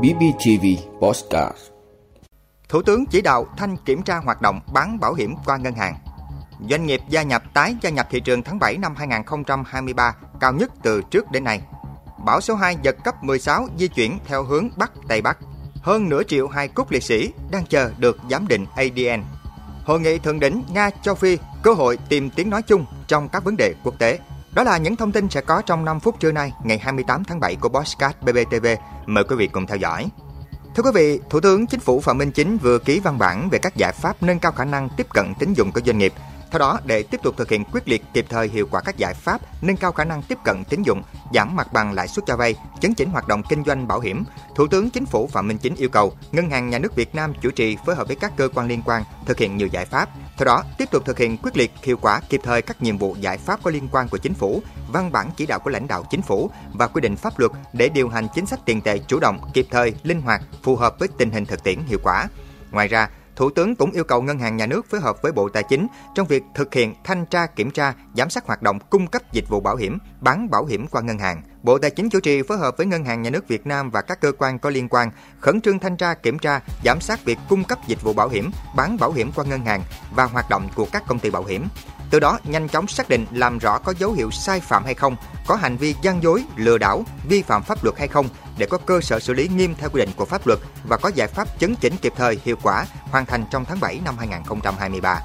BBTV Postcard Thủ tướng chỉ đạo thanh kiểm tra hoạt động bán bảo hiểm qua ngân hàng. Doanh nghiệp gia nhập tái gia nhập thị trường tháng 7 năm 2023 cao nhất từ trước đến nay. Bão số 2 giật cấp 16 di chuyển theo hướng Bắc, Tây Bắc. Hơn nửa triệu hài cốt liệt sĩ đang chờ được giám định ADN. Hội nghị thượng đỉnh Nga châu Phi cơ hội tìm tiếng nói chung trong các vấn đề quốc tế. Đó là những thông tin sẽ có trong 5 phút trưa nay, ngày 28 tháng 7 của Bosscat BBTV. Mời quý vị cùng theo dõi. Thưa quý vị, Thủ tướng Chính phủ Phạm Minh Chính vừa ký văn bản về các giải pháp nâng cao khả năng tiếp cận tín dụng của doanh nghiệp. Theo đó, để tiếp tục thực hiện quyết liệt kịp thời hiệu quả các giải pháp nâng cao khả năng tiếp cận tín dụng, giảm mặt bằng lãi suất cho vay, chấn chỉnh hoạt động kinh doanh bảo hiểm, Thủ tướng Chính phủ Phạm Minh Chính yêu cầu Ngân hàng Nhà nước Việt Nam chủ trì phối hợp với các cơ quan liên quan thực hiện nhiều giải pháp. Theo đó, tiếp tục thực hiện quyết liệt, hiệu quả, kịp thời các nhiệm vụ giải pháp có liên quan của chính phủ, văn bản chỉ đạo của lãnh đạo chính phủ và quy định pháp luật để điều hành chính sách tiền tệ chủ động, kịp thời, linh hoạt, phù hợp với tình hình thực tiễn hiệu quả. Ngoài ra, Thủ tướng cũng yêu cầu Ngân hàng Nhà nước phối hợp với Bộ Tài chính trong việc thực hiện thanh tra kiểm tra, giám sát hoạt động cung cấp dịch vụ bảo hiểm, bán bảo hiểm qua ngân hàng. Bộ Tài chính chủ trì phối hợp với Ngân hàng Nhà nước Việt Nam và các cơ quan có liên quan khẩn trương thanh tra kiểm tra, giám sát việc cung cấp dịch vụ bảo hiểm, bán bảo hiểm qua ngân hàng và hoạt động của các công ty bảo hiểm. Từ đó nhanh chóng xác định làm rõ có dấu hiệu sai phạm hay không, có hành vi gian dối, lừa đảo, vi phạm pháp luật hay không để có cơ sở xử lý nghiêm theo quy định của pháp luật và có giải pháp chấn chỉnh kịp thời, hiệu quả, hoàn thành trong tháng 7 năm 2023.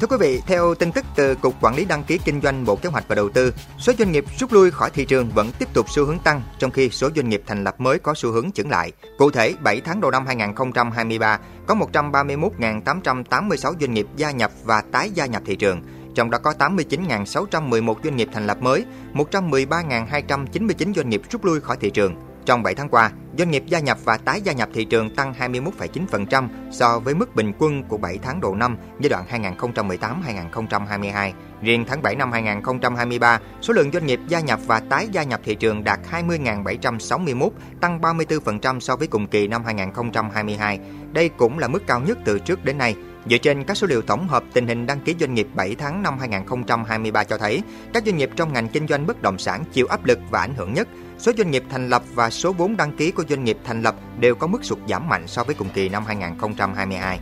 Thưa quý vị, theo tin tức từ Cục Quản lý Đăng ký Kinh doanh Bộ Kế hoạch và Đầu tư, số doanh nghiệp rút lui khỏi thị trường vẫn tiếp tục xu hướng tăng, trong khi số doanh nghiệp thành lập mới có xu hướng chững lại. Cụ thể, 7 tháng đầu năm 2023, có 131.886 doanh nghiệp gia nhập và tái gia nhập thị trường, trong đó có 89.611 doanh nghiệp thành lập mới, 113.299 doanh nghiệp rút lui khỏi thị trường. Trong 7 tháng qua, doanh nghiệp gia nhập và tái gia nhập thị trường tăng 21,9% so với mức bình quân của 7 tháng đầu năm giai đoạn 2018-2022. Riêng tháng 7 năm 2023, số lượng doanh nghiệp gia nhập và tái gia nhập thị trường đạt 20.761, tăng 34% so với cùng kỳ năm 2022. Đây cũng là mức cao nhất từ trước đến nay. Dựa trên các số liệu tổng hợp tình hình đăng ký doanh nghiệp 7 tháng năm 2023 cho thấy, các doanh nghiệp trong ngành kinh doanh bất động sản chịu áp lực và ảnh hưởng nhất. Số doanh nghiệp thành lập và số vốn đăng ký của doanh nghiệp thành lập đều có mức sụt giảm mạnh so với cùng kỳ năm 2022.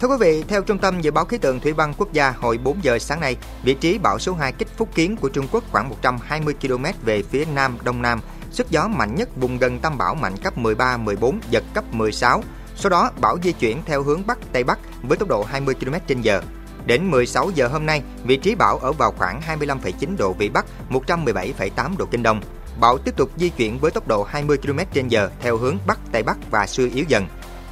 Thưa quý vị, theo Trung tâm Dự báo Khí tượng Thủy văn Quốc gia hồi 4 giờ sáng nay, vị trí bão số 2 kích Phúc Kiến của Trung Quốc khoảng 120 km về phía nam đông nam, sức gió mạnh nhất vùng gần tâm bão mạnh cấp 13, 14, giật cấp 16. Sau đó, bão di chuyển theo hướng Bắc Tây Bắc với tốc độ 20 km/h. Đến 16 giờ hôm nay, vị trí bão ở vào khoảng 25,9 độ Vĩ Bắc, 117,8 độ Kinh Đông. Bão tiếp tục di chuyển với tốc độ 20 km/h theo hướng Bắc Tây Bắc và suy yếu dần.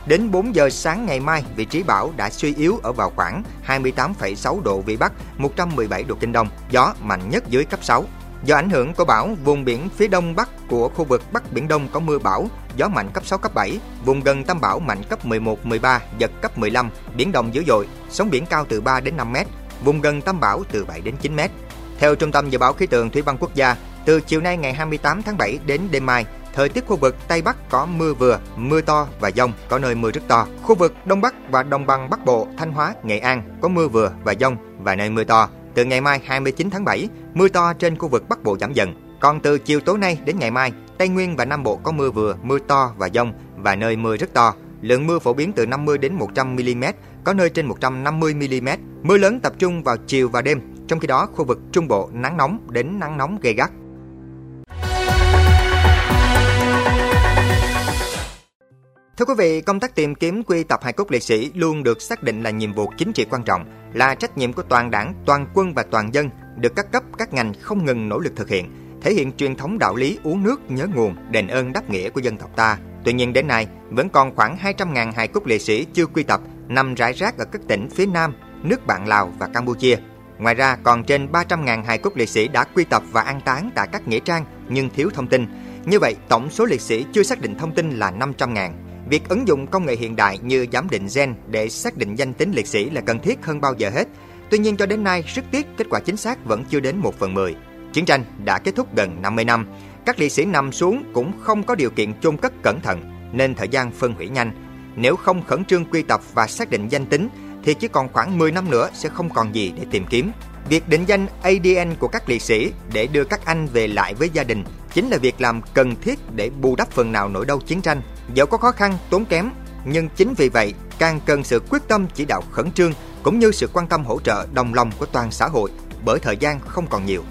Đến 4 giờ sáng ngày mai, vị trí bão đã suy yếu ở vào khoảng 28,6 độ Vĩ Bắc, 117 độ Kinh Đông, gió mạnh nhất dưới cấp 6. Do ảnh hưởng của bão, vùng biển phía đông bắc của khu vực Bắc Biển Đông có mưa bão, gió mạnh cấp 6, cấp 7, vùng gần tâm bão mạnh cấp 11, 13, giật cấp 15, biển động dữ dội, sóng biển cao từ 3 đến 5 mét, vùng gần tâm bão từ 7 đến 9 mét. Theo Trung tâm Dự báo Khí tượng Thủy văn Quốc gia, từ chiều nay ngày 28 tháng 7 đến đêm mai, thời tiết khu vực Tây Bắc có mưa vừa, mưa to và dông, có nơi mưa rất to. Khu vực Đông Bắc và Đồng bằng Bắc Bộ, Thanh Hóa, Nghệ An có mưa vừa và dông và nơi mưa to. Từ ngày mai 29 tháng 7, mưa to trên khu vực Bắc Bộ giảm dần. Còn từ chiều tối nay đến ngày mai, Tây Nguyên và Nam Bộ có mưa vừa, mưa to và dông và nơi mưa rất to. Lượng mưa phổ biến từ 50 đến 100 mm, có nơi trên 150 mm. Mưa lớn tập trung vào chiều và đêm. Trong khi đó, khu vực Trung Bộ nắng nóng đến nắng nóng gay gắt. Thưa quý vị, công tác tìm kiếm quy tập hài cốt liệt sĩ luôn được xác định là nhiệm vụ chính trị quan trọng, là trách nhiệm của toàn đảng, toàn quân và toàn dân, được các cấp, các ngành không ngừng nỗ lực thực hiện, thể hiện truyền thống đạo lý uống nước nhớ nguồn, đền ơn đáp nghĩa của dân tộc ta. Tuy nhiên đến nay, vẫn còn khoảng 200.000 hài cốt liệt sĩ chưa quy tập, nằm rải rác ở các tỉnh phía Nam, nước bạn Lào và Campuchia. Ngoài ra, còn trên 300.000 hài cốt liệt sĩ đã quy tập và an táng tại các nghĩa trang nhưng thiếu thông tin. Như vậy, tổng số liệt sĩ chưa xác định thông tin là 500.000. Việc ứng dụng công nghệ hiện đại như giám định gen để xác định danh tính liệt sĩ là cần thiết hơn bao giờ hết. Tuy nhiên cho đến nay, rất tiếc kết quả chính xác vẫn chưa đến 1 phần 10. Chiến tranh đã kết thúc gần 50 năm, các liệt sĩ nằm xuống cũng không có điều kiện chôn cất cẩn thận nên thời gian phân hủy nhanh. Nếu không khẩn trương quy tập và xác định danh tính thì chỉ còn khoảng 10 năm nữa sẽ không còn gì để tìm kiếm. Việc định danh ADN của các liệt sĩ để đưa các anh về lại với gia đình chính là việc làm cần thiết để bù đắp phần nào nỗi đau chiến tranh. Dẫu có khó khăn, tốn kém, nhưng chính vì vậy càng cần sự quyết tâm chỉ đạo khẩn trương cũng như sự quan tâm hỗ trợ đồng lòng của toàn xã hội bởi thời gian không còn nhiều.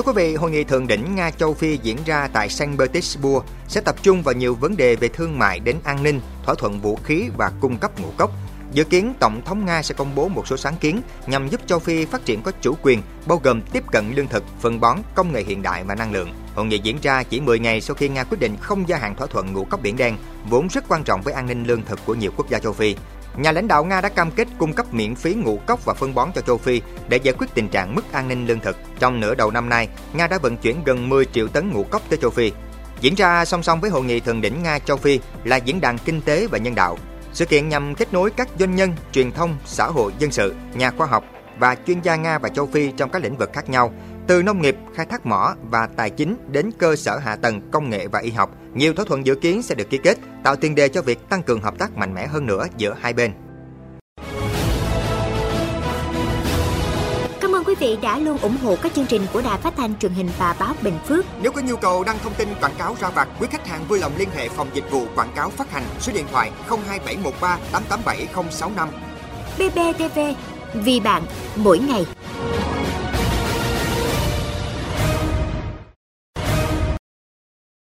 Thưa quý vị, hội nghị thượng đỉnh Nga châu Phi diễn ra tại Saint Petersburg sẽ tập trung vào nhiều vấn đề về thương mại đến an ninh, thỏa thuận vũ khí và cung cấp ngũ cốc. Dự kiến Tổng thống Nga sẽ công bố một số sáng kiến nhằm giúp châu Phi phát triển có chủ quyền, bao gồm tiếp cận lương thực, phân bón, công nghệ hiện đại và năng lượng. Hội nghị diễn ra chỉ 10 ngày sau khi Nga quyết định không gia hạn thỏa thuận ngũ cốc biển đen, vốn rất quan trọng với an ninh lương thực của nhiều quốc gia châu Phi. Nhà lãnh đạo Nga đã cam kết cung cấp miễn phí ngũ cốc và phân bón cho châu Phi để giải quyết tình trạng mất an ninh lương thực. Trong nửa đầu năm nay, Nga đã vận chuyển gần 10 triệu tấn ngũ cốc tới châu Phi. Diễn ra song song với hội nghị thượng đỉnh Nga châu Phi là diễn đàn kinh tế và nhân đạo. Sự kiện nhằm kết nối các doanh nhân, truyền thông, xã hội dân sự, nhà khoa học và chuyên gia Nga và châu Phi trong các lĩnh vực khác nhau, từ nông nghiệp, khai thác mỏ và tài chính đến cơ sở hạ tầng, công nghệ và y học. Nhiều thỏa thuận dự kiến sẽ được ký kết, tạo tiền đề cho việc tăng cường hợp tác mạnh mẽ hơn nữa giữa hai bên. Cảm ơn quý vị đã luôn ủng hộ các chương trình của Đài Phát thanh truyền hình và báo Bình Phước. Nếu có nhu cầu đăng thông tin quảng cáo ra vặt, quý khách hàng vui lòng liên hệ phòng dịch vụ quảng cáo phát hành số điện thoại 02713 887065. BBTV, vì bạn, mỗi ngày.